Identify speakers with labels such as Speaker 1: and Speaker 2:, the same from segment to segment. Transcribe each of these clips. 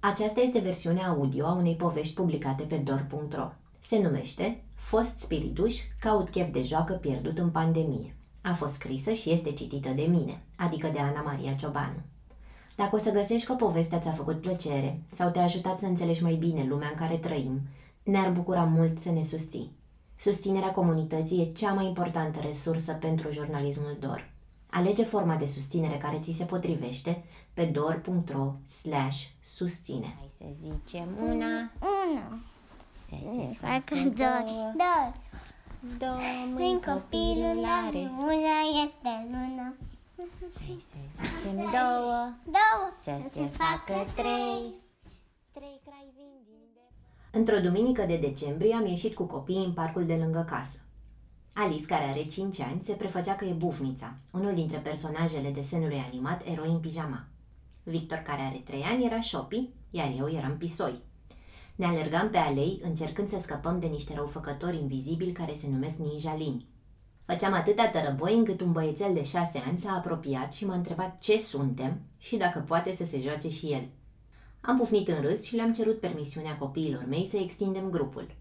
Speaker 1: Aceasta este versiunea audio a unei povești publicate pe dor.ro. Se numește Fost spirituș, caut chef de joacă pierdut în pandemie. A fost scrisă și este citită de mine, adică de Ana Maria Ciobanu. Dacă o să găsești că povestea ți-a făcut plăcere sau te-a ajutat să înțelegi mai bine lumea în care trăim, ne-ar bucura mult să ne susții. Susținerea comunității e cea mai importantă resursă pentru jurnalismul DOR. Alege forma de susținere care ți se potrivește pe dor.ro slash susține.
Speaker 2: Hai să zicem una,
Speaker 3: Una.
Speaker 2: să se
Speaker 3: Facă
Speaker 2: facă
Speaker 3: doi.
Speaker 2: două,
Speaker 3: Doi.
Speaker 2: două
Speaker 3: Când
Speaker 2: mâini
Speaker 3: copilul are una este luna.
Speaker 2: Hai să zicem două,
Speaker 3: Două.
Speaker 2: să se facă trei, trei crai vin din de...
Speaker 1: Într-o duminică de decembrie am ieșit cu copiii în parcul de lângă casă. Alice, care are 5 ani, se prefăcea că e Bufnița, unul dintre personajele desenului animat Eroi în pijama. Victor, care are 3 ani, era Shopi, iar eu eram Pisoi. Ne alergam pe alei, încercând să scăpăm de niște răufăcători invizibili care se numesc ninjalini. Făceam atâta tărăboi încât un băiețel de 6 ani s-a apropiat și m-a întrebat ce suntem și dacă poate să se joace și el. Am pufnit în râs și le-am cerut permisiunea copiilor mei să extindem grupul.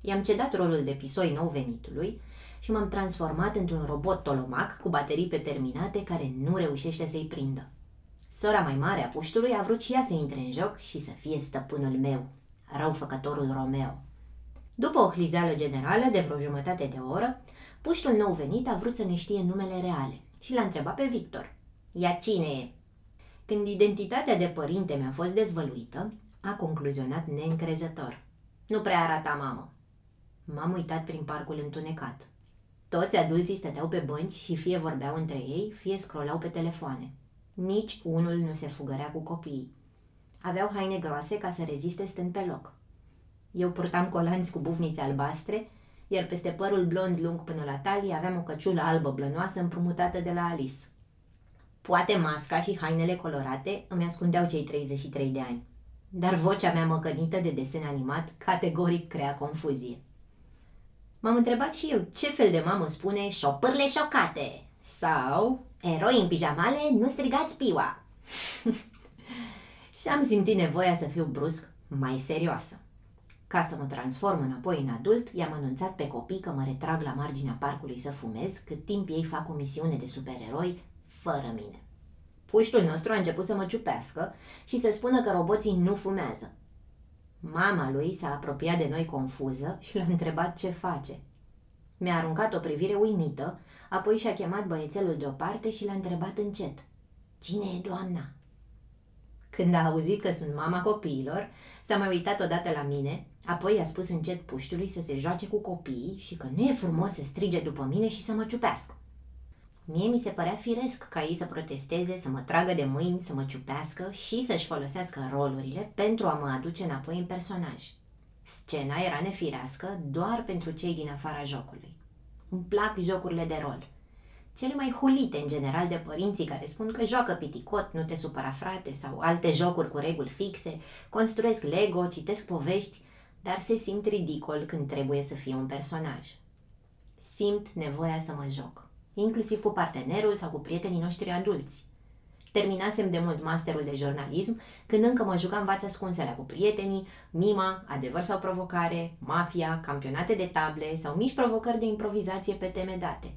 Speaker 1: I-am cedat rolul de pisoi nou venitului și m-am transformat într-un robot tolomac cu baterii preterminate care nu reușește să-i prindă. Sora mai mare a puștului a vrut și ea să intre în joc și să fie stăpânul meu, răufăcătorul Romeo. După o hlizeală generală de vreo jumătate de oră, puștul nou venit a vrut să ne știe numele reale și l-a întrebat pe Victor. Ea cine e? Când identitatea de părinte mi-a fost dezvăluită, a concluzionat neîncrezător. Nu prea arata mamă. M-am uitat prin parcul întunecat. Toți adulții stăteau pe bănci și fie vorbeau între ei, fie scrollau pe telefoane. Nici unul nu se fugărea cu copiii. Aveau haine groase ca să reziste stând pe loc. Eu purtam colanți cu bufnițe albastre, iar peste părul blond lung până la talie aveam o căciulă albă blănoasă împrumutată de la Alice. Poate masca și hainele colorate îmi ascundeau cei 33 de ani, dar vocea mea măcănită de desen animat categoric crea confuzie. M-am întrebat și eu ce fel de mamă spune șopârle șocate sau eroi în pijamale, nu strigați piua. și am simțit nevoia să fiu brusc mai serioasă. Ca să mă transform înapoi în adult, i-am anunțat pe copii că mă retrag la marginea parcului să fumez, cât timp ei fac o misiune de supereroi fără mine. Puștul nostru a început să mă ciupească și să spună că roboții nu fumează. Mama lui s-a apropiat de noi confuză și l-a întrebat ce face. Mi-a aruncat o privire uimită, apoi și-a chemat băiețelul deoparte și l-a întrebat încet. Cine e doamna? Când a auzit că sunt mama copiilor, s-a mai uitat odată la mine, apoi a spus încet puștului să se joace cu copiii și că nu e frumos să strige după mine și să mă ciupească. Mie mi se părea firesc ca ei să protesteze, să mă tragă de mâini, să mă ciupească și să-și folosească rolurile pentru a mă aduce înapoi în personaj. Scena era nefirească doar pentru cei din afara jocului. Îmi plac jocurile de rol. Cele mai hulite, în general, de părinții care spun că joacă piticot, nu te supăra frate, sau alte jocuri cu reguli fixe, construiesc Lego, citesc povești, dar se simt ridicol când trebuie să fie un personaj. Simt nevoia să mă joc inclusiv cu partenerul sau cu prietenii noștri adulți. Terminasem de mult masterul de jurnalism când încă mă jucam vați ascunselea cu prietenii, mima, adevăr sau provocare, mafia, campionate de table sau mici provocări de improvizație pe teme date.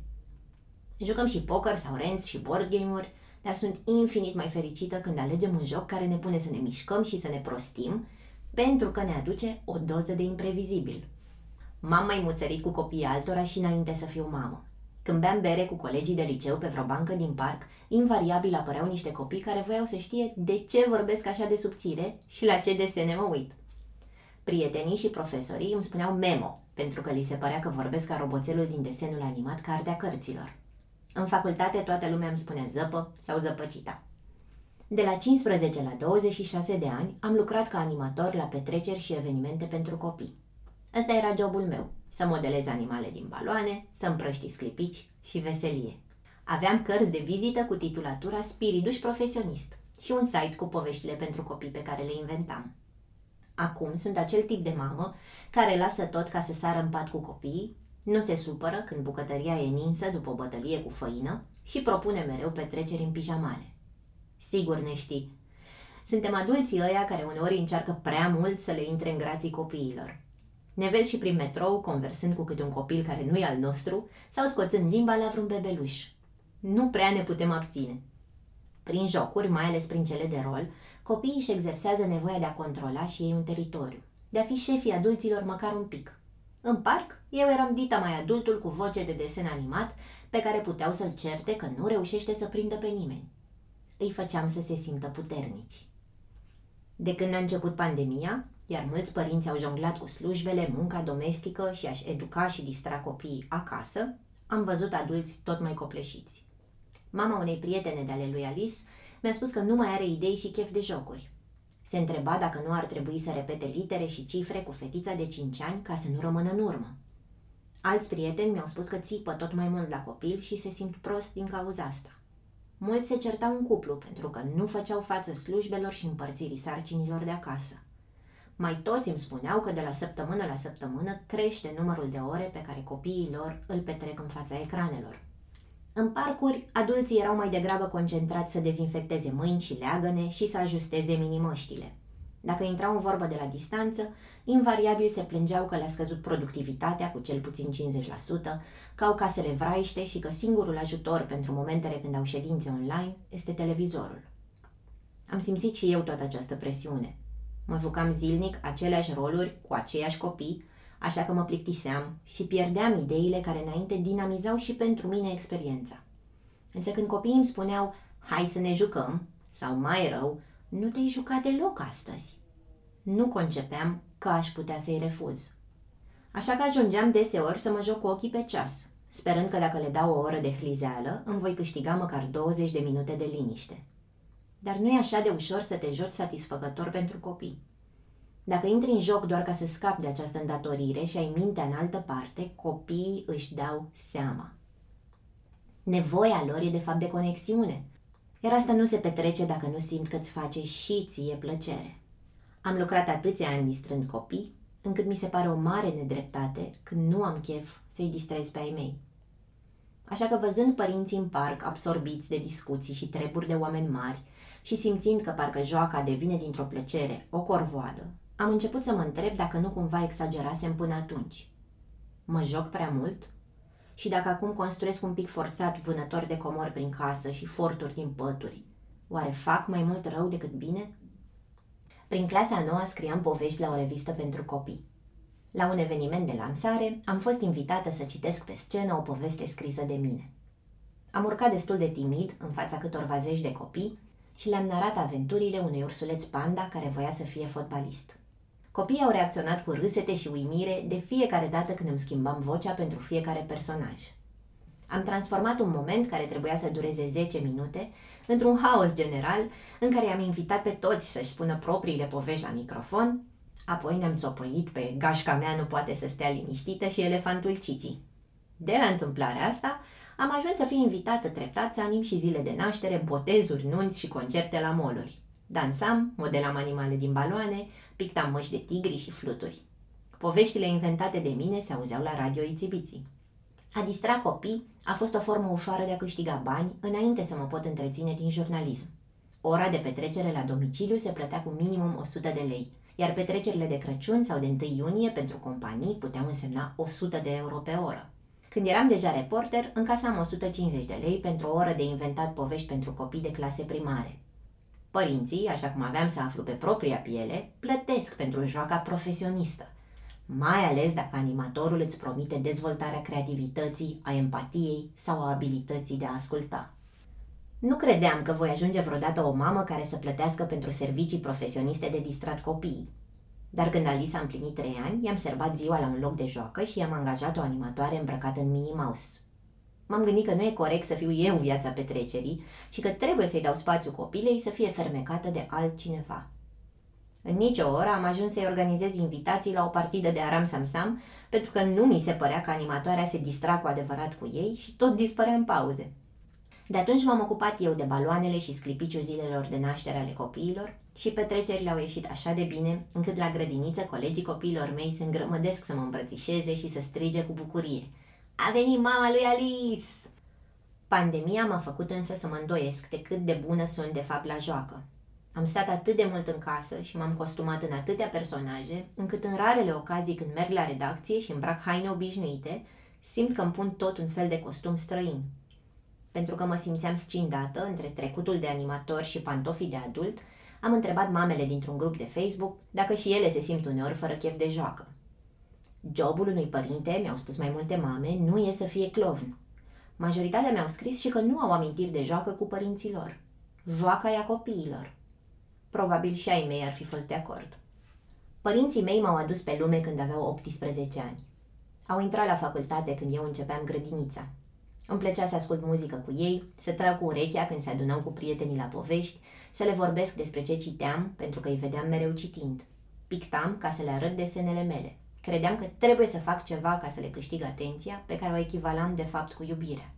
Speaker 1: Jucăm și poker sau renți și board game-uri, dar sunt infinit mai fericită când alegem un joc care ne pune să ne mișcăm și să ne prostim, pentru că ne aduce o doză de imprevizibil. M-am mai muțărit cu copiii altora și înainte să fiu mamă. Când beam bere cu colegii de liceu pe vreo bancă din parc, invariabil apăreau niște copii care voiau să știe de ce vorbesc așa de subțire și la ce desene mă uit. Prietenii și profesorii îmi spuneau memo, pentru că li se părea că vorbesc ca roboțelul din desenul animat Cartea Cărților. În facultate toată lumea îmi spune zăpă sau zăpăcita. De la 15 la 26 de ani am lucrat ca animator la petreceri și evenimente pentru copii. Ăsta era jobul meu, să modelez animale din baloane, să împrăști sclipici și veselie. Aveam cărți de vizită cu titulatura Spiriduș Profesionist și un site cu poveștile pentru copii pe care le inventam. Acum sunt acel tip de mamă care lasă tot ca să sară în pat cu copiii, nu se supără când bucătăria e ninsă după o bătălie cu făină și propune mereu petreceri în pijamale. Sigur ne știi. Suntem adulții ăia care uneori încearcă prea mult să le intre în grații copiilor. Ne vezi și prin metrou conversând cu câte un copil care nu e al nostru sau scoțând limba la vreun bebeluș. Nu prea ne putem abține. Prin jocuri, mai ales prin cele de rol, copiii își exersează nevoia de a controla și ei un teritoriu, de a fi șefii adulților măcar un pic. În parc, eu eram dita mai adultul cu voce de desen animat, pe care puteau să-l certe că nu reușește să prindă pe nimeni. Îi făceam să se simtă puternici. De când a început pandemia, iar mulți părinți au jonglat cu slujbele, munca domestică și aș educa și distra copiii acasă, am văzut adulți tot mai copleșiți. Mama unei prietene de ale lui Alice mi-a spus că nu mai are idei și chef de jocuri. Se întreba dacă nu ar trebui să repete litere și cifre cu fetița de 5 ani ca să nu rămână în urmă. Alți prieteni mi-au spus că țipă tot mai mult la copil și se simt prost din cauza asta. Mulți se certau în cuplu pentru că nu făceau față slujbelor și împărțirii sarcinilor de acasă. Mai toți îmi spuneau că de la săptămână la săptămână crește numărul de ore pe care copiii lor îl petrec în fața ecranelor. În parcuri, adulții erau mai degrabă concentrați să dezinfecteze mâini și leagăne și să ajusteze minimăștile. Dacă intrau în vorbă de la distanță, invariabil se plângeau că le-a scăzut productivitatea cu cel puțin 50%, că au casele vraiște și că singurul ajutor pentru momentele când au ședințe online este televizorul. Am simțit și eu toată această presiune. Mă jucam zilnic aceleași roluri cu aceiași copii, așa că mă plictiseam și pierdeam ideile care înainte dinamizau și pentru mine experiența. Însă când copiii îmi spuneau, hai să ne jucăm, sau mai rău, nu te-ai jucat deloc astăzi. Nu concepeam că aș putea să-i refuz. Așa că ajungeam deseori să mă joc cu ochii pe ceas, sperând că dacă le dau o oră de hlizeală, îmi voi câștiga măcar 20 de minute de liniște. Dar nu e așa de ușor să te joci satisfăcător pentru copii. Dacă intri în joc doar ca să scapi de această îndatorire și ai mintea în altă parte, copiii își dau seama. Nevoia lor e de fapt de conexiune, iar asta nu se petrece dacă nu simt că îți face și ție plăcere. Am lucrat atâția ani distrând copii, încât mi se pare o mare nedreptate când nu am chef să-i distrez pe ai mei. Așa că văzând părinții în parc absorbiți de discuții și treburi de oameni mari și simțind că parcă joaca devine dintr-o plăcere o corvoadă, am început să mă întreb dacă nu cumva exagerasem până atunci. Mă joc prea mult? Și dacă acum construiesc un pic forțat vânători de comori prin casă și forturi din pături, oare fac mai mult rău decât bine? Prin clasa nouă scriam povești la o revistă pentru copii. La un eveniment de lansare, am fost invitată să citesc pe scenă o poveste scrisă de mine. Am urcat destul de timid în fața câtorva zeci de copii și le-am narat aventurile unui ursuleț panda care voia să fie fotbalist. Copiii au reacționat cu râsete și uimire de fiecare dată când îmi schimbam vocea pentru fiecare personaj. Am transformat un moment care trebuia să dureze 10 minute într-un haos general în care am invitat pe toți să-și spună propriile povești la microfon, apoi ne-am țopăit pe gașca mea nu poate să stea liniștită și elefantul Cici. De la întâmplarea asta, am ajuns să fiu invitată treptat să țanim și zile de naștere, botezuri, nunți și concerte la moluri. Dansam, modelam animale din baloane, pictam măști de tigri și fluturi. Poveștile inventate de mine se auzeau la radio Ițibiții. A distra copii a fost o formă ușoară de a câștiga bani înainte să mă pot întreține din jurnalism. Ora de petrecere la domiciliu se plătea cu minimum 100 de lei, iar petrecerile de Crăciun sau de 1 iunie pentru companii puteau însemna 100 de euro pe oră. Când eram deja reporter, încasam 150 de lei pentru o oră de inventat povești pentru copii de clase primare. Părinții, așa cum aveam să aflu pe propria piele, plătesc pentru joaca profesionistă, mai ales dacă animatorul îți promite dezvoltarea creativității, a empatiei sau a abilității de a asculta. Nu credeam că voi ajunge vreodată o mamă care să plătească pentru servicii profesioniste de distrat copiii. Dar când Alice a împlinit trei ani, i-am serbat ziua la un loc de joacă și i-am angajat o animatoare îmbrăcată în Minnie Mouse. M-am gândit că nu e corect să fiu eu viața petrecerii și că trebuie să-i dau spațiu copilei să fie fermecată de altcineva. În nicio oră am ajuns să-i organizez invitații la o partidă de Aram Samsam, pentru că nu mi se părea că animatoarea se distra cu adevărat cu ei și tot dispărea în pauze. De atunci m-am ocupat eu de baloanele și sclipiciul zilelor de naștere ale copiilor și petrecerile au ieșit așa de bine, încât la grădiniță colegii copiilor mei se îngrămădesc să mă îmbrățișeze și să strige cu bucurie. A venit mama lui Alice! Pandemia m-a făcut însă să mă îndoiesc de cât de bună sunt de fapt la joacă. Am stat atât de mult în casă și m-am costumat în atâtea personaje, încât în rarele ocazii când merg la redacție și îmbrac haine obișnuite, simt că îmi pun tot un fel de costum străin. Pentru că mă simțeam scindată între trecutul de animator și pantofii de adult, am întrebat mamele dintr-un grup de Facebook dacă și ele se simt uneori fără chef de joacă. Jobul unui părinte, mi-au spus mai multe mame, nu e să fie clovn. Majoritatea mi-au scris și că nu au amintiri de joacă cu părinții lor. Joaca e a copiilor. Probabil și ai mei ar fi fost de acord. Părinții mei m-au adus pe lume când aveau 18 ani. Au intrat la facultate când eu începeam grădinița. Îmi plăcea să ascult muzică cu ei, să trag cu urechea când se adunau cu prietenii la povești, să le vorbesc despre ce citeam, pentru că îi vedeam mereu citind. Pictam ca să le arăt desenele mele. Credeam că trebuie să fac ceva ca să le câștig atenția, pe care o echivalam de fapt cu iubirea.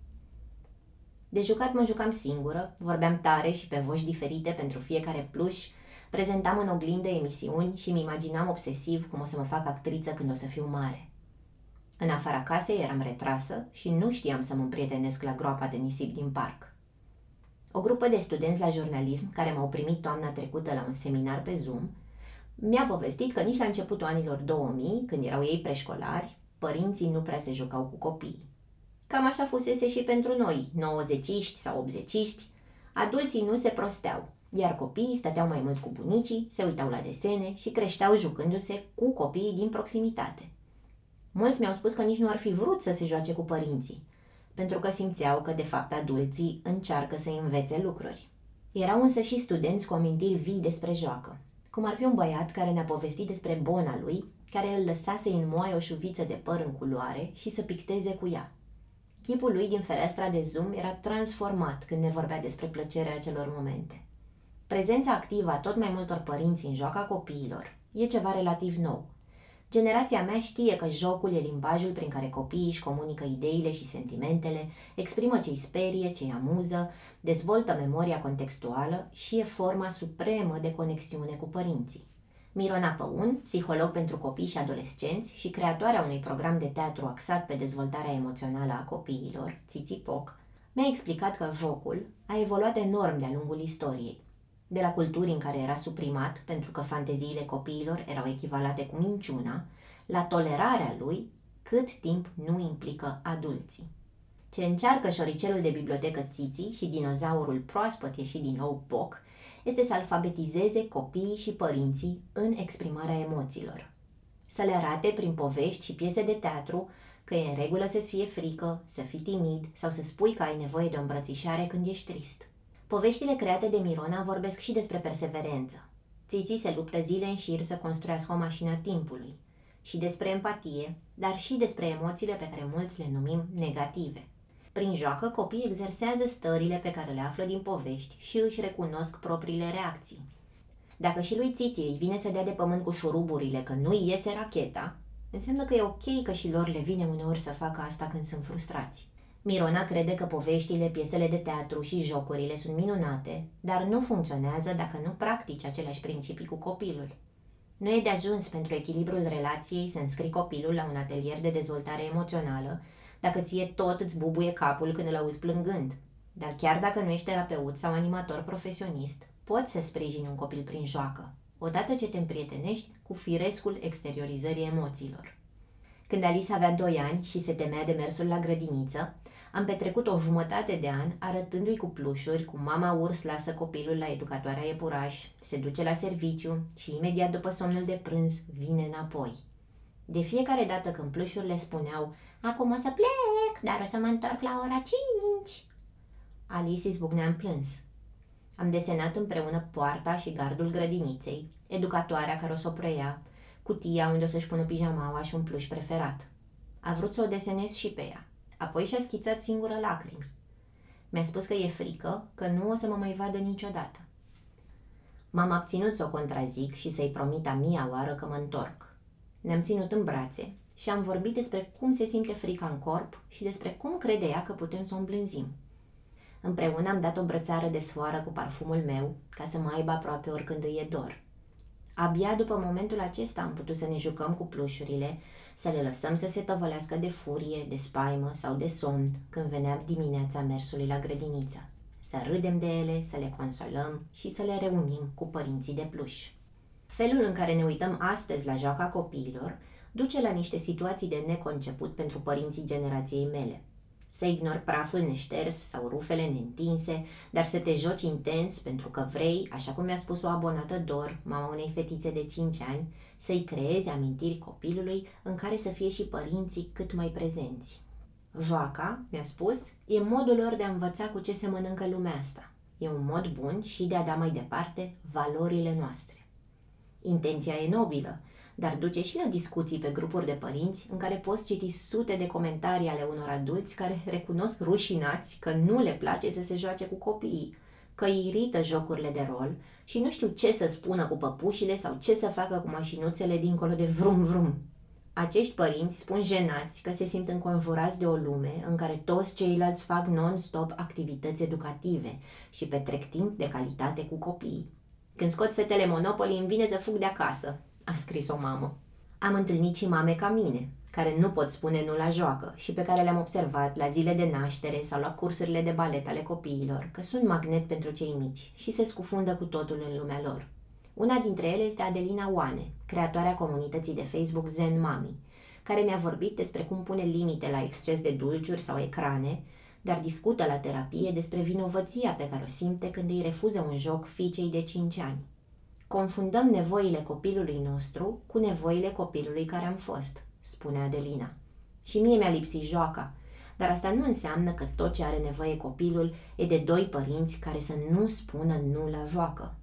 Speaker 1: De jucat mă jucam singură, vorbeam tare și pe voci diferite pentru fiecare pluș, prezentam în oglindă emisiuni și mi imaginam obsesiv cum o să mă fac actriță când o să fiu mare. În afara casei eram retrasă și nu știam să mă împrietenesc la groapa de nisip din parc. O grupă de studenți la jurnalism, care m-au primit toamna trecută la un seminar pe Zoom, mi-a povestit că nici la începutul anilor 2000, când erau ei preșcolari, părinții nu prea se jucau cu copiii. Cam așa fusese și pentru noi, 90 sau 80 Adulții nu se prosteau, iar copiii stăteau mai mult cu bunicii, se uitau la desene și creșteau jucându-se cu copiii din proximitate. Mulți mi-au spus că nici nu ar fi vrut să se joace cu părinții, pentru că simțeau că, de fapt, adulții încearcă să învețe lucruri. Erau însă și studenți cu amintiri vii despre joacă, cum ar fi un băiat care ne-a povestit despre bona lui, care îl lăsa să înmoaie o șuviță de păr în culoare și să picteze cu ea. Chipul lui din fereastra de zoom era transformat când ne vorbea despre plăcerea acelor momente. Prezența activă a tot mai multor părinți în joaca copiilor e ceva relativ nou. Generația mea știe că jocul e limbajul prin care copiii își comunică ideile și sentimentele, exprimă ce îi sperie, ce îi amuză, dezvoltă memoria contextuală și e forma supremă de conexiune cu părinții. Mirona Păun, psiholog pentru copii și adolescenți și creatoarea unui program de teatru axat pe dezvoltarea emoțională a copiilor, Țiți Poc, mi-a explicat că jocul a evoluat enorm de-a lungul istoriei. De la culturi în care era suprimat pentru că fanteziile copiilor erau echivalate cu minciuna, la tolerarea lui cât timp nu implică adulții. Ce încearcă șoricelul de bibliotecă Țiții și dinozaurul proaspăt ieșit din nou Poc este să alfabetizeze copiii și părinții în exprimarea emoțiilor. Să le arate prin povești și piese de teatru că e în regulă să-ți fie frică, să fii timid sau să spui că ai nevoie de o îmbrățișare când ești trist. Poveștile create de Mirona vorbesc și despre perseverență. Țiții se luptă zile în șir să construiască o mașină a timpului. Și despre empatie, dar și despre emoțiile pe care mulți le numim negative. Prin joacă, copiii exersează stările pe care le află din povești și își recunosc propriile reacții. Dacă și lui Țiți îi vine să dea de pământ cu șuruburile că nu-i iese racheta, înseamnă că e ok că și lor le vine uneori să facă asta când sunt frustrați. Mirona crede că poveștile, piesele de teatru și jocurile sunt minunate, dar nu funcționează dacă nu practici aceleași principii cu copilul. Nu e de ajuns pentru echilibrul relației să înscrii copilul la un atelier de dezvoltare emoțională dacă ție tot îți bubuie capul când îl auzi plângând. Dar chiar dacă nu ești terapeut sau animator profesionist, poți să sprijini un copil prin joacă, odată ce te împrietenești cu firescul exteriorizării emoțiilor. Când Alice avea 2 ani și se temea de mersul la grădiniță, am petrecut o jumătate de an arătându-i cu plușuri cum mama urs lasă copilul la educatoarea iepuraș, se duce la serviciu și imediat după somnul de prânz vine înapoi. De fiecare dată când plușurile spuneau Acum o să plec, dar o să mă întorc la ora 5. Alice izbucnea în plâns. Am desenat împreună poarta și gardul grădiniței, educatoarea care o să o preia, cutia unde o să-și pună pijamaua și un pluș preferat. A vrut să o desenez și pe ea. Apoi și-a schițat singură lacrimi. Mi-a spus că e frică, că nu o să mă mai vadă niciodată. M-am abținut să o contrazic și să-i promit a mia oară că mă întorc. Ne-am ținut în brațe și am vorbit despre cum se simte frica în corp și despre cum crede ea că putem să o îmblânzim. Împreună am dat o brățară de sfoară cu parfumul meu, ca să mă aibă aproape oricând îi e dor. Abia după momentul acesta am putut să ne jucăm cu plușurile, să le lăsăm să se tăvălească de furie, de spaimă sau de somn când veneam dimineața mersului la grădiniță. să râdem de ele, să le consolăm și să le reunim cu părinții de pluș. Felul în care ne uităm astăzi la joaca copiilor duce la niște situații de neconceput pentru părinții generației mele. Să ignori praful neșters sau rufele neîntinse, dar să te joci intens pentru că vrei, așa cum mi-a spus o abonată Dor, mama unei fetițe de 5 ani, să-i creezi amintiri copilului în care să fie și părinții cât mai prezenți. Joaca, mi-a spus, e modul lor de a învăța cu ce se mănâncă lumea asta. E un mod bun și de a da mai departe valorile noastre. Intenția e nobilă, dar duce și la discuții pe grupuri de părinți în care poți citi sute de comentarii ale unor adulți care recunosc rușinați că nu le place să se joace cu copiii, că îi irită jocurile de rol și nu știu ce să spună cu păpușile sau ce să facă cu mașinuțele dincolo de vrum vrum. Acești părinți spun jenați că se simt înconjurați de o lume în care toți ceilalți fac non-stop activități educative și petrec timp de calitate cu copiii. Când scot fetele Monopoly, îmi vine să fug de acasă, a scris o mamă. Am întâlnit și mame ca mine, care nu pot spune nu la joacă și pe care le-am observat la zile de naștere sau la cursurile de balet ale copiilor, că sunt magnet pentru cei mici și se scufundă cu totul în lumea lor. Una dintre ele este Adelina Oane, creatoarea comunității de Facebook Zen Mami, care mi-a vorbit despre cum pune limite la exces de dulciuri sau ecrane, dar discută la terapie despre vinovăția pe care o simte când îi refuză un joc fiicei de 5 ani. Confundăm nevoile copilului nostru cu nevoile copilului care am fost, spune Adelina. Și mie mi-a lipsit joaca, dar asta nu înseamnă că tot ce are nevoie copilul e de doi părinți care să nu spună nu la joacă.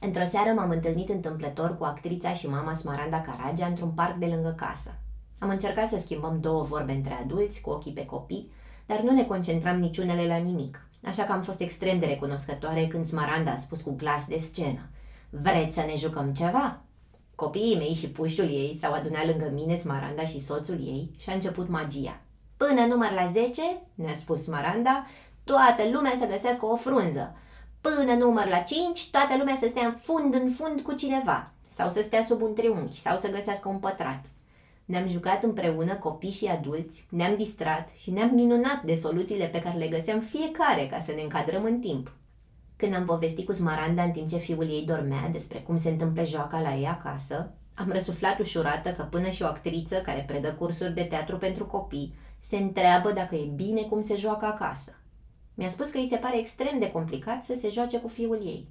Speaker 1: Într-o seară m-am întâlnit întâmplător cu actrița și mama Smaranda Caragea într-un parc de lângă casă. Am încercat să schimbăm două vorbe între adulți, cu ochii pe copii, dar nu ne concentram niciunele la nimic, așa că am fost extrem de recunoscătoare când Smaranda a spus cu glas de scenă. Vreți să ne jucăm ceva? Copiii mei și puștul ei s-au adunat lângă mine, Smaranda și soțul ei și a început magia. Până număr la 10, ne-a spus Smaranda, toată lumea să găsească o frunză. Până număr la 5, toată lumea să stea în fund în fund cu cineva, sau să stea sub un triunghi, sau să găsească un pătrat. Ne-am jucat împreună copii și adulți, ne-am distrat și ne-am minunat de soluțiile pe care le găseam fiecare ca să ne încadrăm în timp. Când am povestit cu Smaranda în timp ce fiul ei dormea despre cum se întâmplă joaca la ei acasă, am răsuflat ușurată că până și o actriță care predă cursuri de teatru pentru copii se întreabă dacă e bine cum se joacă acasă. Mi-a spus că îi se pare extrem de complicat să se joace cu fiul ei.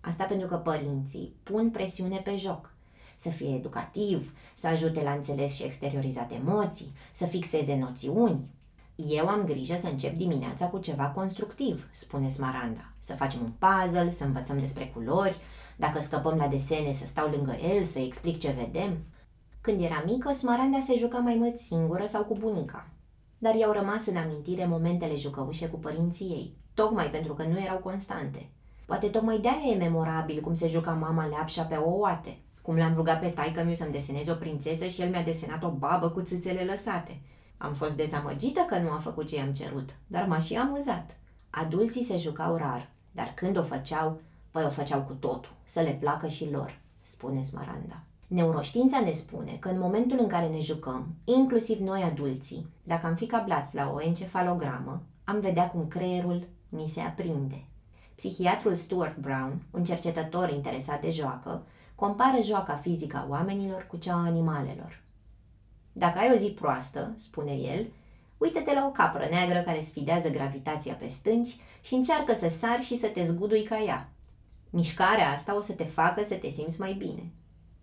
Speaker 1: Asta pentru că părinții pun presiune pe joc. Să fie educativ, să ajute la înțeles și exteriorizat emoții, să fixeze noțiuni, eu am grijă să încep dimineața cu ceva constructiv, spune Smaranda. Să facem un puzzle, să învățăm despre culori, dacă scăpăm la desene să stau lângă el, să explic ce vedem. Când era mică, Smaranda se juca mai mult singură sau cu bunica. Dar i-au rămas în amintire momentele jucăușe cu părinții ei, tocmai pentru că nu erau constante. Poate tocmai de-aia e memorabil cum se juca mama leapșa pe ouate, cum l-am rugat pe taică miu să-mi deseneze o prințesă și el mi-a desenat o babă cu țâțele lăsate – am fost dezamăgită că nu a făcut ce i-am cerut, dar m-a și amuzat. Adulții se jucau rar, dar când o făceau, păi o făceau cu totul, să le placă și lor, spune Smaranda. Neuroștiința ne spune că în momentul în care ne jucăm, inclusiv noi adulții, dacă am fi cablați la o encefalogramă, am vedea cum creierul ni se aprinde. Psihiatrul Stuart Brown, un cercetător interesat de joacă, compară joaca fizică a oamenilor cu cea a animalelor. Dacă ai o zi proastă, spune el, uită-te la o capră neagră care sfidează gravitația pe stânci și încearcă să sari și să te zgudui ca ea. Mișcarea asta o să te facă să te simți mai bine.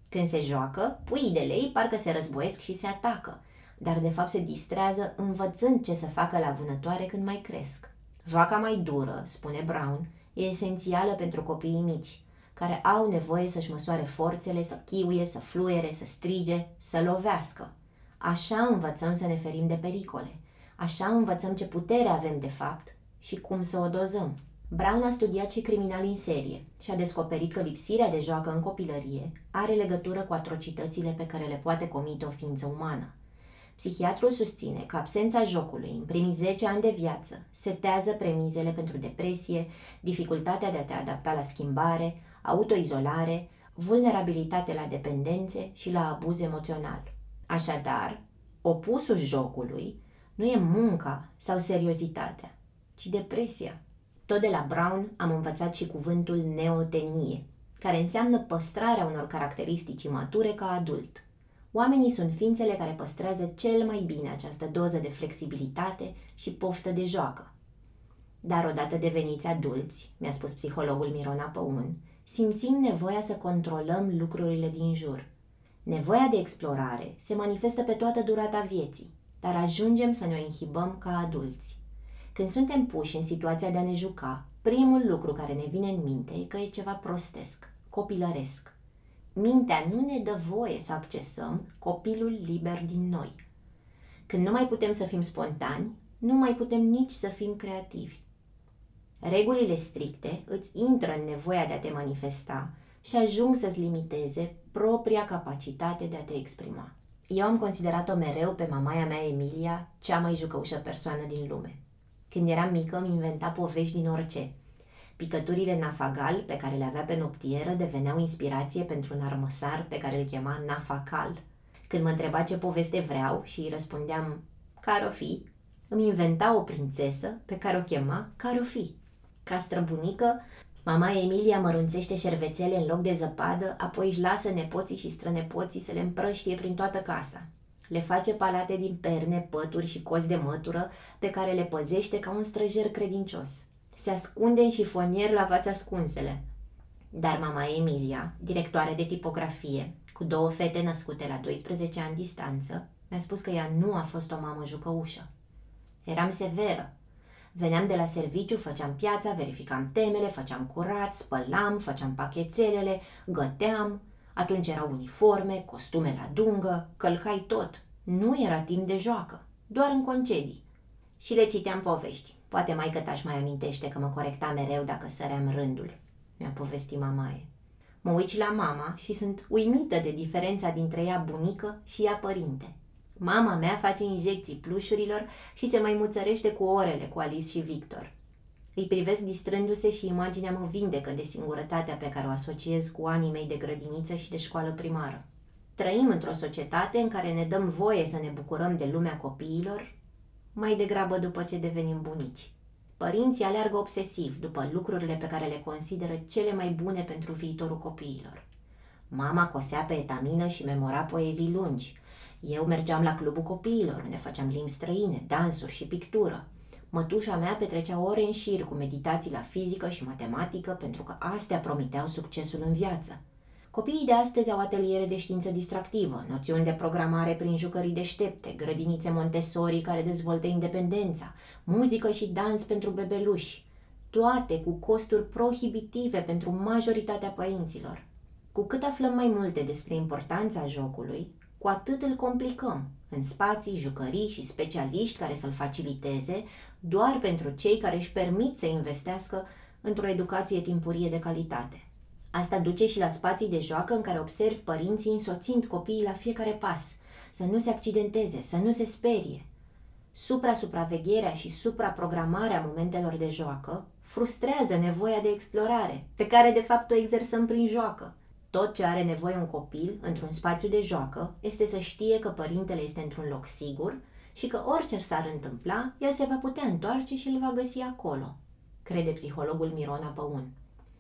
Speaker 1: Când se joacă, puii de lei parcă se războiesc și se atacă, dar de fapt se distrează învățând ce să facă la vânătoare când mai cresc. Joaca mai dură, spune Brown, e esențială pentru copiii mici, care au nevoie să-și măsoare forțele, să chiuie, să fluiere, să strige, să lovească. Așa învățăm să ne ferim de pericole. Așa învățăm ce putere avem de fapt și cum să o dozăm. Brown a studiat și criminali în serie și a descoperit că lipsirea de joacă în copilărie are legătură cu atrocitățile pe care le poate comite o ființă umană. Psihiatrul susține că absența jocului în primii 10 ani de viață setează premizele pentru depresie, dificultatea de a te adapta la schimbare, autoizolare, vulnerabilitate la dependențe și la abuz emoțional. Așadar, opusul jocului nu e munca sau seriozitatea, ci depresia. Tot de la Brown am învățat și cuvântul neotenie, care înseamnă păstrarea unor caracteristici mature ca adult. Oamenii sunt ființele care păstrează cel mai bine această doză de flexibilitate și poftă de joacă. Dar odată deveniți adulți, mi-a spus psihologul Mirona Păun, simțim nevoia să controlăm lucrurile din jur. Nevoia de explorare se manifestă pe toată durata vieții, dar ajungem să ne o inhibăm ca adulți. Când suntem puși în situația de a ne juca, primul lucru care ne vine în minte e că e ceva prostesc, copilăresc. Mintea nu ne dă voie să accesăm copilul liber din noi. Când nu mai putem să fim spontani, nu mai putem nici să fim creativi. Regulile stricte îți intră în nevoia de a te manifesta și ajung să-ți limiteze propria capacitate de a te exprima. Eu am considerat-o mereu pe mamaia mea Emilia cea mai jucăușă persoană din lume. Când eram mică, îmi inventa povești din orice. Picăturile nafagal pe care le avea pe noptieră deveneau inspirație pentru un armăsar pe care îl chema nafacal. Când mă întreba ce poveste vreau și îi răspundeam care o fi, îmi inventa o prințesă pe care o chema care o fi. Ca străbunică, mama Emilia mărunțește șervețele în loc de zăpadă, apoi își lasă nepoții și strănepoții să le împrăștie prin toată casa. Le face palate din perne, pături și cozi de mătură pe care le păzește ca un străjer credincios. Se ascunde în șifonier la fața ascunsele. Dar mama Emilia, directoare de tipografie, cu două fete născute la 12 ani distanță, mi-a spus că ea nu a fost o mamă jucăușă. Eram severă. Veneam de la serviciu, făceam piața, verificam temele, făceam curat, spălam, făceam pachetelele, găteam. Atunci erau uniforme, costume la dungă, călcai tot. Nu era timp de joacă, doar în concedii. Și le citeam povești. Poate mai că taș mai amintește că mă corecta mereu dacă săream rândul, mi-a povestit mamaie. Mă uit la mama și sunt uimită de diferența dintre ea bunică și ea părinte. Mama mea face injecții plușurilor și se mai muțărește cu orele cu Alice și Victor. Îi privesc distrându-se și imaginea mă vindecă de singurătatea pe care o asociez cu anii mei de grădiniță și de școală primară. Trăim într-o societate în care ne dăm voie să ne bucurăm de lumea copiilor, mai degrabă după ce devenim bunici. Părinții aleargă obsesiv după lucrurile pe care le consideră cele mai bune pentru viitorul copiilor. Mama cosea pe etamină și memora poezii lungi, eu mergeam la clubul copiilor, unde făceam limbi străine, dansuri și pictură. Mătușa mea petrecea ore în șir cu meditații la fizică și matematică pentru că astea promiteau succesul în viață. Copiii de astăzi au ateliere de știință distractivă, noțiuni de programare prin jucării deștepte, grădinițe Montessori care dezvoltă independența, muzică și dans pentru bebeluși, toate cu costuri prohibitive pentru majoritatea părinților. Cu cât aflăm mai multe despre importanța jocului, cu atât îl complicăm în spații, jucării și specialiști care să-l faciliteze doar pentru cei care își permit să investească într-o educație timpurie de calitate. Asta duce și la spații de joacă în care observ părinții însoțind copiii la fiecare pas, să nu se accidenteze, să nu se sperie. Supra-supravegherea și supraprogramarea momentelor de joacă frustrează nevoia de explorare, pe care de fapt o exersăm prin joacă. Tot ce are nevoie un copil într-un spațiu de joacă este să știe că părintele este într-un loc sigur și că orice s-ar întâmpla, el se va putea întoarce și îl va găsi acolo, crede psihologul Mirona Păun.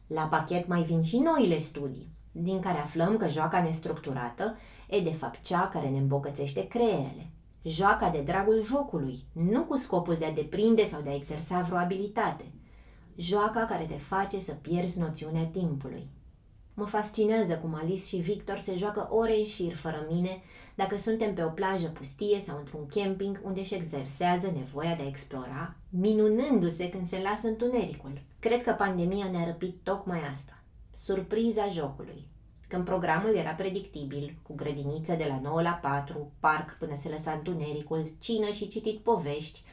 Speaker 1: La pachet mai vin și noile studii, din care aflăm că joaca nestructurată e de fapt cea care ne îmbogățește creierele. Joaca de dragul jocului, nu cu scopul de a deprinde sau de a exersa vreo abilitate. Joaca care te face să pierzi noțiunea timpului. Mă fascinează cum Alice și Victor se joacă ore în șir fără mine dacă suntem pe o plajă pustie sau într-un camping unde își exersează nevoia de a explora, minunându-se când se lasă întunericul. Cred că pandemia ne-a răpit tocmai asta. Surpriza jocului. Când programul era predictibil, cu grădiniță de la 9 la 4, parc până se lăsa întunericul, cină și citit povești,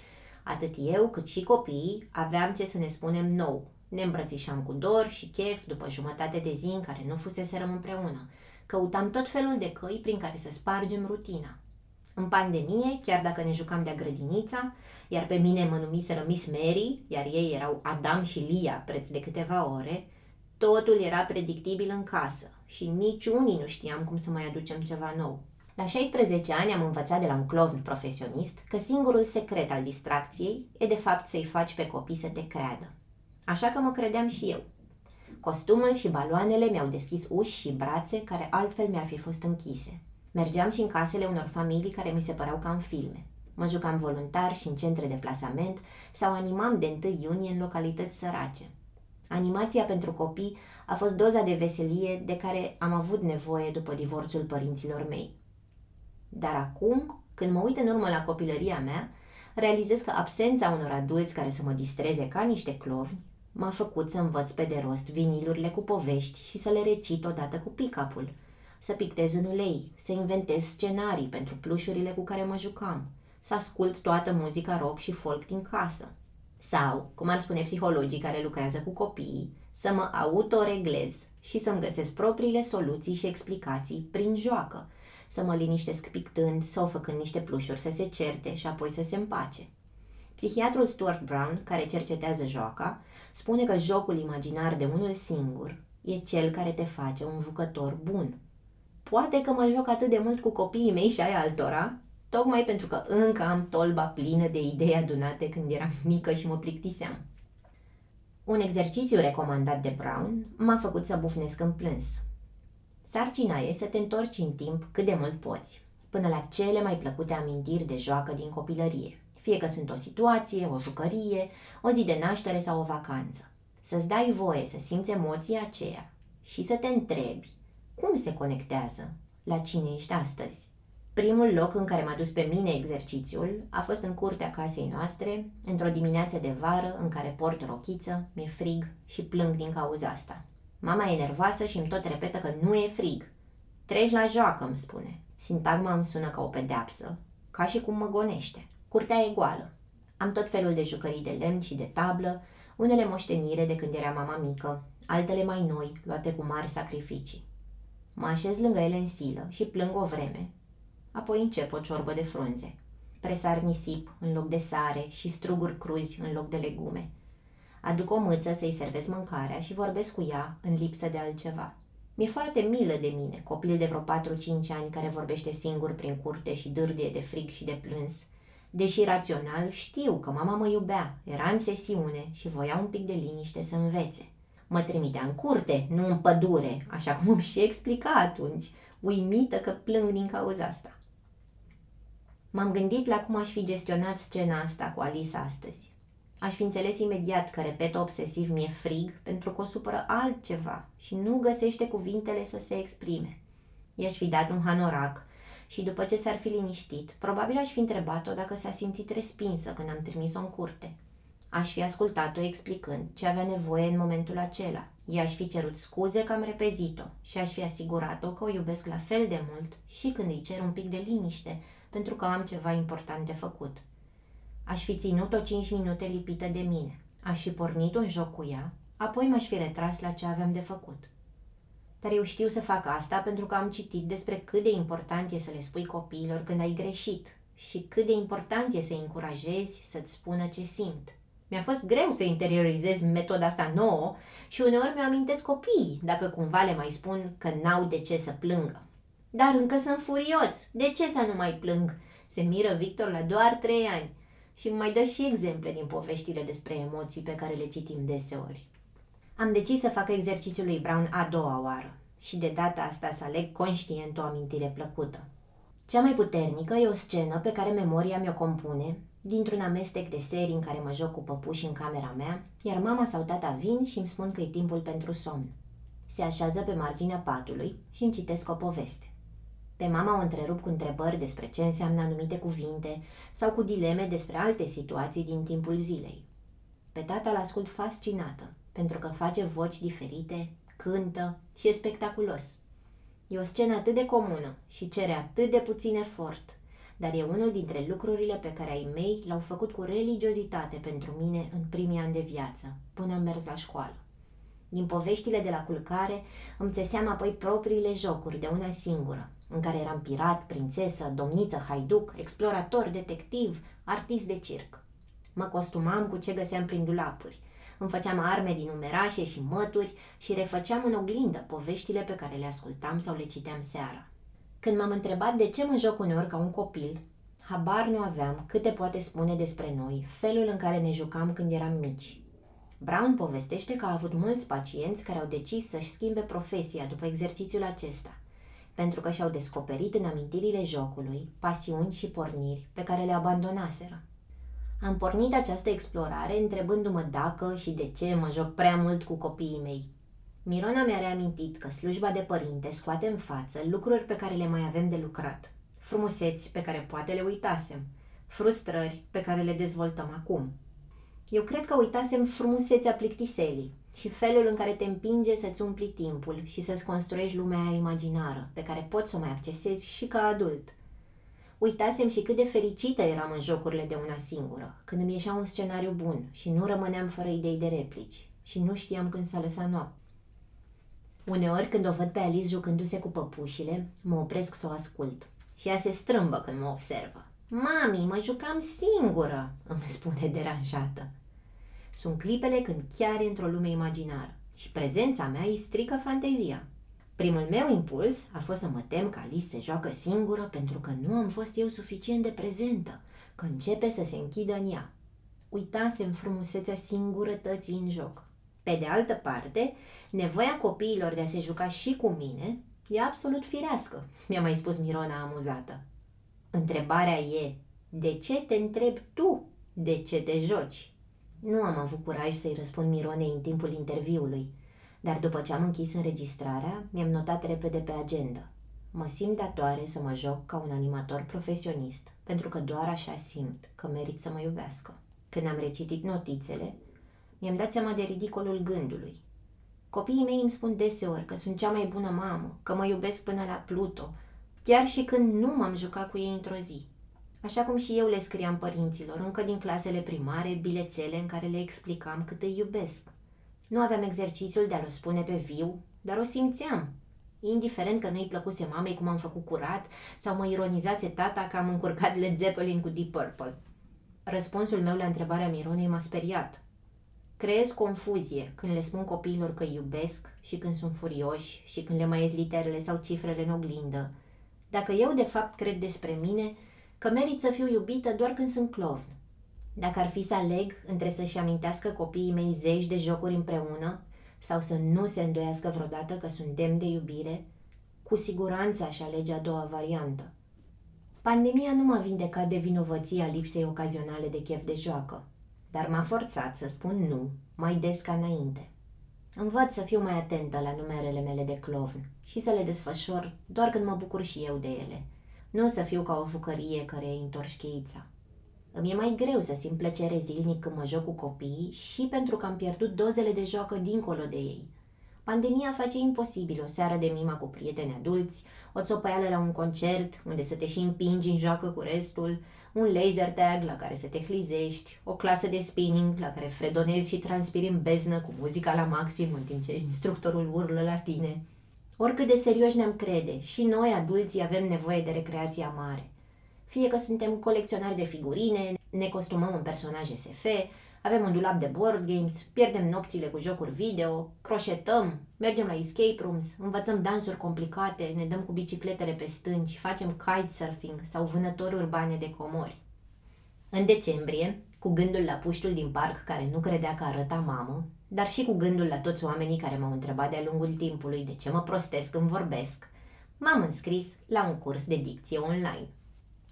Speaker 1: atât eu cât și copiii aveam ce să ne spunem nou, ne îmbrățișam cu dor și chef după jumătate de zi în care nu fuseserăm împreună. Căutam tot felul de căi prin care să spargem rutina. În pandemie, chiar dacă ne jucam de-a grădinița, iar pe mine mă numiseră Miss Mary, iar ei erau Adam și Lia preț de câteva ore, totul era predictibil în casă și nici unii nu știam cum să mai aducem ceva nou. La 16 ani am învățat de la un clovn profesionist că singurul secret al distracției e de fapt să-i faci pe copii să te creadă. Așa că mă credeam și eu. Costumul și baloanele mi-au deschis uși și brațe care altfel mi-ar fi fost închise. Mergeam și în casele unor familii care mi se păreau ca în filme. Mă jucam voluntar și în centre de plasament sau animam de 1 iunie în localități sărace. Animația pentru copii a fost doza de veselie de care am avut nevoie după divorțul părinților mei. Dar acum, când mă uit în urmă la copilăria mea, realizez că absența unor adulți care să mă distreze ca niște clovni m-a făcut să învăț pe de rost vinilurile cu povești și să le recit odată cu pick-up-ul, să pictez în ulei, să inventez scenarii pentru plușurile cu care mă jucam, să ascult toată muzica rock și folk din casă. Sau, cum ar spune psihologii care lucrează cu copiii, să mă autoreglez și să-mi găsesc propriile soluții și explicații prin joacă, să mă liniștesc pictând sau făcând niște plușuri să se certe și apoi să se împace. Psihiatrul Stuart Brown, care cercetează joaca, spune că jocul imaginar de unul singur e cel care te face un jucător bun. Poate că mă joc atât de mult cu copiii mei și ai altora, tocmai pentru că încă am tolba plină de idei adunate când eram mică și mă plictiseam. Un exercițiu recomandat de Brown m-a făcut să bufnesc în plâns. Sarcina e să te întorci în timp cât de mult poți, până la cele mai plăcute amintiri de joacă din copilărie, fie că sunt o situație, o jucărie, o zi de naștere sau o vacanță. Să-ți dai voie să simți emoția aceea și să te întrebi cum se conectează la cine ești astăzi. Primul loc în care m-a dus pe mine exercițiul a fost în curtea casei noastre, într-o dimineață de vară în care port rochiță, mi-e frig și plâng din cauza asta. Mama e nervoasă și îmi tot repetă că nu e frig. Treci la joacă, îmi spune. Sintagma îmi sună ca o pedeapsă, ca și cum mă gonește. Curtea e goală. Am tot felul de jucării de lemn și de tablă, unele moștenire de când era mama mică, altele mai noi, luate cu mari sacrificii. Mă așez lângă ele în silă și plâng o vreme, apoi încep o ciorbă de frunze. Presar nisip în loc de sare și struguri cruzi în loc de legume. Aduc o mâță să-i servesc mâncarea și vorbesc cu ea în lipsă de altceva. Mi-e foarte milă de mine, copil de vreo 4-5 ani care vorbește singur prin curte și dârdie de frig și de plâns. Deși rațional, știu că mama mă iubea, era în sesiune și voia un pic de liniște să învețe. Mă trimitea în curte, nu în pădure, așa cum îmi și explica atunci, uimită că plâng din cauza asta. M-am gândit la cum aș fi gestionat scena asta cu Alice astăzi. Aș fi înțeles imediat că repetă obsesiv mi-e frig pentru că o supără altceva și nu găsește cuvintele să se exprime. I-aș fi dat un hanorac și după ce s-ar fi liniștit, probabil aș fi întrebat-o dacă s-a simțit respinsă când am trimis-o în curte. Aș fi ascultat-o explicând ce avea nevoie în momentul acela. I-aș fi cerut scuze că am repezit-o și aș fi asigurat-o că o iubesc la fel de mult și când îi cer un pic de liniște, pentru că am ceva important de făcut. Aș fi ținut-o cinci minute lipită de mine. Aș fi pornit un joc cu ea, apoi m-aș fi retras la ce aveam de făcut. Dar eu știu să fac asta pentru că am citit despre cât de important e să le spui copiilor când ai greșit și cât de important e să-i încurajezi să-ți spună ce simt. Mi-a fost greu să interiorizez metoda asta nouă și uneori mi-o amintesc copiii, dacă cumva le mai spun că n-au de ce să plângă. Dar încă sunt furios. De ce să nu mai plâng? Se miră Victor la doar trei ani și mai dă și exemple din poveștile despre emoții pe care le citim deseori. Am decis să fac exercițiul lui Brown a doua oară și de data asta să aleg conștient o amintire plăcută. Cea mai puternică e o scenă pe care memoria mi-o compune dintr-un amestec de serii în care mă joc cu păpuși în camera mea, iar mama sau tata vin și îmi spun că e timpul pentru somn. Se așează pe marginea patului și îmi citesc o poveste. Pe mama o întrerup cu întrebări despre ce înseamnă anumite cuvinte sau cu dileme despre alte situații din timpul zilei. Pe tata l ascult fascinată, pentru că face voci diferite, cântă și e spectaculos. E o scenă atât de comună și cere atât de puțin efort, dar e unul dintre lucrurile pe care ai mei l-au făcut cu religiozitate pentru mine în primii ani de viață, până am mers la școală. Din poveștile de la culcare îmi țeseam apoi propriile jocuri de una singură, în care eram pirat, prințesă, domniță, haiduc, explorator, detectiv, artist de circ. Mă costumam cu ce găseam prin dulapuri. Îmi făceam arme din numerașe și mături și refăceam în oglindă poveștile pe care le ascultam sau le citeam seara. Când m-am întrebat de ce mă joc uneori ca un copil, habar nu aveam câte poate spune despre noi felul în care ne jucam când eram mici. Brown povestește că a avut mulți pacienți care au decis să-și schimbe profesia după exercițiul acesta, pentru că și-au descoperit în amintirile jocului pasiuni și porniri pe care le abandonaseră. Am pornit această explorare întrebându-mă dacă și de ce mă joc prea mult cu copiii mei. Mirona mi-a reamintit că slujba de părinte scoate în față lucruri pe care le mai avem de lucrat, frumuseți pe care poate le uitasem, frustrări pe care le dezvoltăm acum. Eu cred că uitasem frumusețea plictiselii și felul în care te împinge să-ți umpli timpul și să-ți construiești lumea aia imaginară, pe care poți să o mai accesezi și ca adult. Uitasem și cât de fericită eram în jocurile de una singură, când îmi ieșea un scenariu bun și nu rămâneam fără idei de replici și nu știam când să lăsa noapte. Uneori, când o văd pe Alice jucându-se cu păpușile, mă opresc să o ascult și ea se strâmbă când mă observă. Mami, mă jucam singură, îmi spune deranjată. Sunt clipele când chiar e într-o lume imaginară și prezența mea îi strică fantezia. Primul meu impuls a fost să mă tem că Alice se joacă singură pentru că nu am fost eu suficient de prezentă, că începe să se închidă în ea. Uitasem frumusețea singurătății în joc. Pe de altă parte, nevoia copiilor de a se juca și cu mine e absolut firească, mi-a mai spus Mirona amuzată. Întrebarea e, de ce te întrebi tu de ce te joci? Nu am avut curaj să-i răspund Mironei în timpul interviului, dar după ce am închis înregistrarea, mi-am notat repede pe agenda. Mă simt datoare să mă joc ca un animator profesionist, pentru că doar așa simt că merit să mă iubească. Când am recitit notițele, mi-am dat seama de ridicolul gândului. Copiii mei îmi spun deseori că sunt cea mai bună mamă, că mă iubesc până la Pluto, chiar și când nu m-am jucat cu ei într-o zi. Așa cum și eu le scriam părinților, încă din clasele primare, bilețele în care le explicam cât îi iubesc. Nu aveam exercițiul de a-l spune pe viu, dar o simțeam. Indiferent că nu-i plăcuse mamei cum am făcut curat sau mă ironizase tata că am încurcat Led Zeppelin cu Deep Purple. Răspunsul meu la întrebarea Mironei m-a speriat. Creez confuzie când le spun copiilor că iubesc și când sunt furioși și când le mai ies literele sau cifrele în oglindă. Dacă eu de fapt cred despre mine că merit să fiu iubită doar când sunt clovn. Dacă ar fi să aleg între să-și amintească copiii mei zeci de jocuri împreună sau să nu se îndoiască vreodată că sunt demn de iubire, cu siguranță aș alege a doua variantă. Pandemia nu m-a vindecat de vinovăția lipsei ocazionale de chef de joacă dar m-a forțat să spun nu mai des ca înainte. Învăț să fiu mai atentă la numerele mele de clovn și să le desfășor doar când mă bucur și eu de ele, nu să fiu ca o jucărie care îi întorci cheița. Îmi e mai greu să simt plăcere zilnic când mă joc cu copiii și pentru că am pierdut dozele de joacă dincolo de ei. Pandemia face imposibil o seară de mima cu prieteni adulți, o țopăială la un concert unde să te și împingi în joacă cu restul, un laser tag la care să te hlizești, o clasă de spinning la care fredonezi și transpiri în beznă cu muzica la maxim în timp ce instructorul urlă la tine. Oricât de serioși ne-am crede, și noi, adulții, avem nevoie de recreația mare. Fie că suntem colecționari de figurine, ne costumăm în personaje SF, avem un dulap de board games, pierdem nopțile cu jocuri video, croșetăm, mergem la escape rooms, învățăm dansuri complicate, ne dăm cu bicicletele pe stânci, facem kitesurfing sau vânători urbane de comori. În decembrie, cu gândul la puștul din parc care nu credea că arăta mamă, dar și cu gândul la toți oamenii care m-au întrebat de-a lungul timpului de ce mă prostesc când vorbesc, m-am înscris la un curs de dicție online.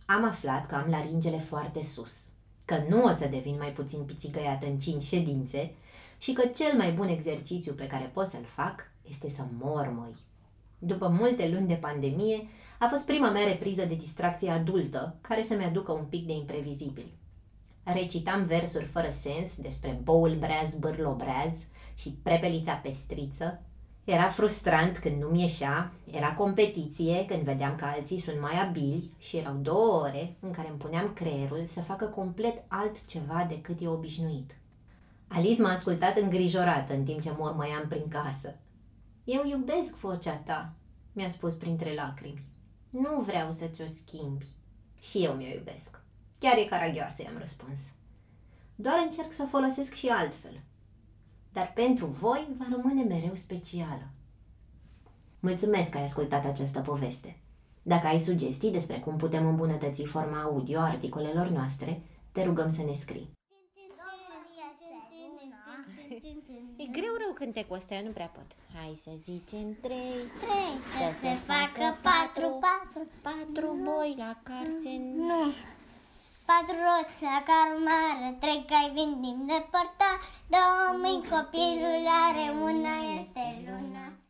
Speaker 1: Am aflat că am laringele foarte sus, că nu o să devin mai puțin pițigăiată în cinci ședințe și că cel mai bun exercițiu pe care pot să-l fac este să mormăi. După multe luni de pandemie, a fost prima mea repriză de distracție adultă care să-mi aducă un pic de imprevizibil. Recitam versuri fără sens despre boul breaz, bârlo breaz și prepelița pestriță, era frustrant când nu-mi ieșea, era competiție când vedeam că alții sunt mai abili și erau două ore în care îmi puneam creierul să facă complet altceva decât e obișnuit. Alice m-a ascultat îngrijorată în timp ce mormăiam prin casă. Eu iubesc vocea ta, mi-a spus printre lacrimi. Nu vreau să ți-o schimbi. Și eu mi-o iubesc. Chiar e caragioasă, i-am răspuns. Doar încerc să o folosesc și altfel, dar pentru voi va rămâne mereu specială. Mulțumesc că ai ascultat această poveste. Dacă ai sugestii despre cum putem îmbunătăți forma audio a articolelor noastre, te rugăm să ne scrii. cântecul ăsta, eu nu prea pot. Hai să zicem trei,
Speaker 3: Trei, să se facă patru, patru.
Speaker 1: patru boi la care se...
Speaker 3: Nu. Patru roți la calmară, trei cai vin din depărtare, două mâini copilul are, una este luna.